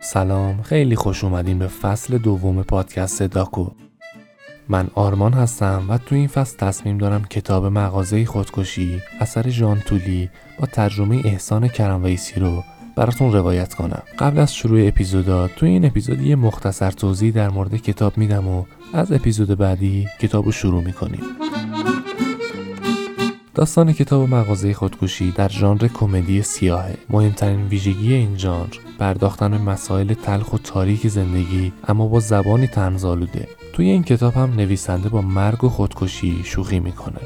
سلام خیلی خوش اومدین به فصل دوم پادکست داکو. من آرمان هستم و تو این فصل تصمیم دارم کتاب مغازه خودکشی اثر ژان تولی با ترجمه احسان کرمویسی رو براتون روایت کنم. قبل از شروع اپیزودا تو این اپیزود یه مختصر توضیح در مورد کتاب میدم و از اپیزود بعدی کتاب رو شروع می‌کنیم. داستان کتاب مغازه خودکشی در ژانر کمدی سیاهه. مهمترین ویژگی این ژانر پرداختن به مسائل تلخ و تاریک زندگی اما با زبانی تنزالوده توی این کتاب هم نویسنده با مرگ و خودکشی شوخی می‌کنه.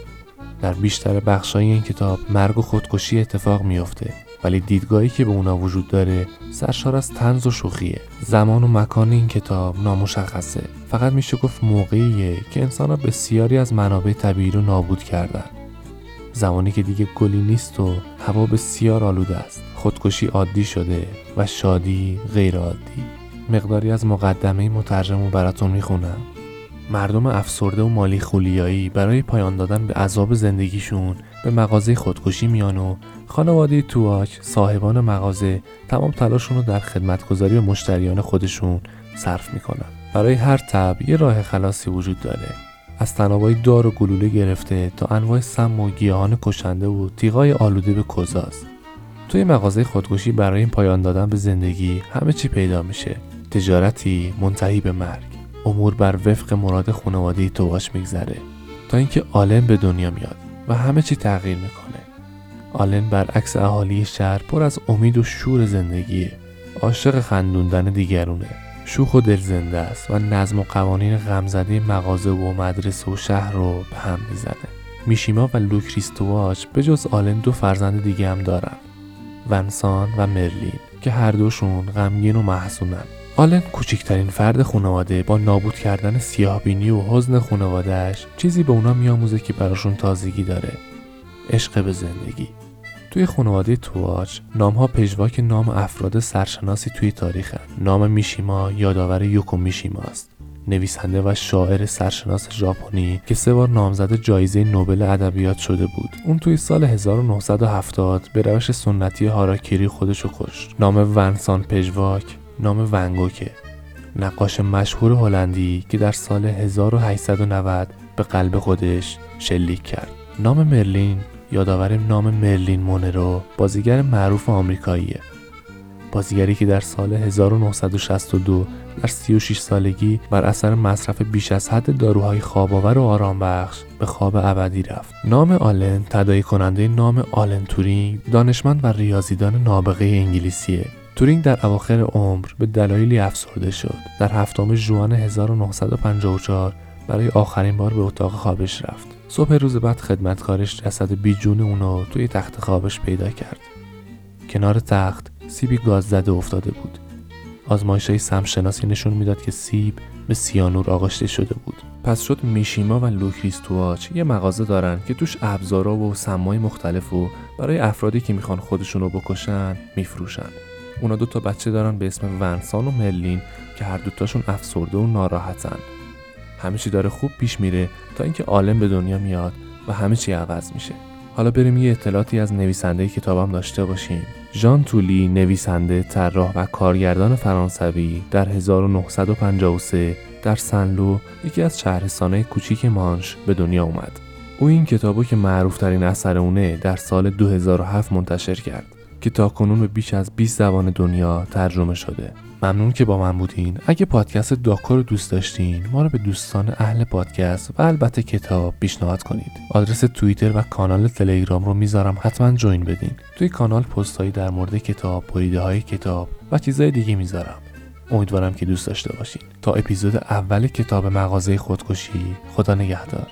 در بیشتر بخشای این کتاب مرگ و خودکشی اتفاق میافته ولی دیدگاهی که به اونا وجود داره سرشار از تنز و شوخیه. زمان و مکان این کتاب نامشخصه. فقط میشه گفت موقعیه که انسان بسیاری از منابع طبیعی رو نابود کردن. زمانی که دیگه گلی نیست و هوا بسیار آلوده است. خودکشی عادی شده و شادی غیر عادی. مقداری از مقدمه مترجم رو براتون می‌خونم. مردم افسرده و مالی خولیایی برای پایان دادن به عذاب زندگیشون به مغازه خودکشی میان و خانواده تواک صاحبان مغازه تمام تلاششون رو در خدمتگذاری به مشتریان خودشون صرف می‌کنن. برای هر تب یه راه خلاصی وجود داره. از تنابای دار و گلوله گرفته تا انواع سم و گیاهان کشنده و تیغای آلوده به کزاست توی مغازه خودکشی برای این پایان دادن به زندگی همه چی پیدا میشه. تجارتی منتهی به مرگ. امور بر وفق مراد خانواده تواش میگذره تا اینکه آلن به دنیا میاد و همه چی تغییر می‌کنه. آلن برعکس اهالی شهر پر از امید و شور زندگیه. عاشق خندوندن دیگرونه. شوخ و دلزنده است و نظم و قوانین غمزده مغازه و مدرسه و شهر رو به هم می‌زنه. میشیما و لوکریستواچ به جز آلن دو فرزند دیگه هم دارن ونسان و مرلین که هر دوشون غمگین و محزونن آلن کوچکترین فرد خانواده با نابود کردن سیاهبینی و حزن خانوادهش چیزی به اونا میآموزه که براشون تازگی داره. عشق به زندگی. توی خانواده تواچ نامها پژواک نام افراد سرشناسی توی تاریخ نام میشیما یادآور یوکو میشیما است. نویسنده و شاعر سرشناس ژاپنی که سه بار نامزد جایزه نوبل ادبیات شده بود. اون توی سال 1970 به روش سنتی هاراکیری خودشو کشت. نام ونسان پژواک نام ونگوکه. نقاش مشهور هلندی که در سال 1890 به قلب خودش شلیک کرد. نام مرلین یادآور نام مرلین مونرو بازیگر معروف آمریکاییه بازیگری که در سال 1962 در 36 سالگی بر اثر مصرف بیش از حد داروهای خواباور و آرام بخش به خواب ابدی رفت. نام آلن تدایی کننده نام آلن تورینگ دانشمند و ریاضیدان نابغه انگلیسیه. تورینگ در اواخر عمر به دلایلی افسرده شد. در هفتم ژوئن 1954 برای آخرین بار به اتاق خوابش رفت. صبح روز بعد خدمتکارش جسد بیجون اونو توی تخت خوابش پیدا کرد. کنار تخت سیبی گاز زده افتاده بود. آزمایش های سم‌شناسی نشون می‌داد که سیب به سیانور آغشته شده بود. پس شد میشیما و لوکریس تواچ یه مغازه دارن که توش ابزارا و سمای مختلف و برای افرادی که می‌خوان خودشون رو بکشن میفروشن. اونا دو تا بچه دارن به اسم ونسان و ملین که هر دوتاشون افسرده و ناراحتن. همه چی داره خوب پیش میره تا اینکه عالم به دنیا میاد و همه چی عوض میشه. حالا بریم یه اطلاعاتی از نویسنده کتابم داشته باشیم. ژان تولی نویسنده، طراح و کارگردان فرانسوی در 1953 در سنلو یکی از شهرستانه کوچیک مانش به دنیا اومد. او این کتابو که معروف ترین اثر اونه در سال 2007 منتشر کرد که تا کنون به بیش از 20 زبان دنیا ترجمه شده. ممنون که با من بودین. اگه پادکست داکو رو دوست داشتین ما رو به دوستان اهل پادکست و البته کتاب پیشنهاد کنید. آدرس توییتر و کانال تلگرام رو می‌ذارم حتما جوین بدین. توی کانال پستهایی در مورد کتاب، بریده های کتاب و چیزهای دیگه می‌ذارم. امیدوارم که دوست داشته باشین. تا اپیزود اول کتاب مغازه خودکشی خدا نگهدار.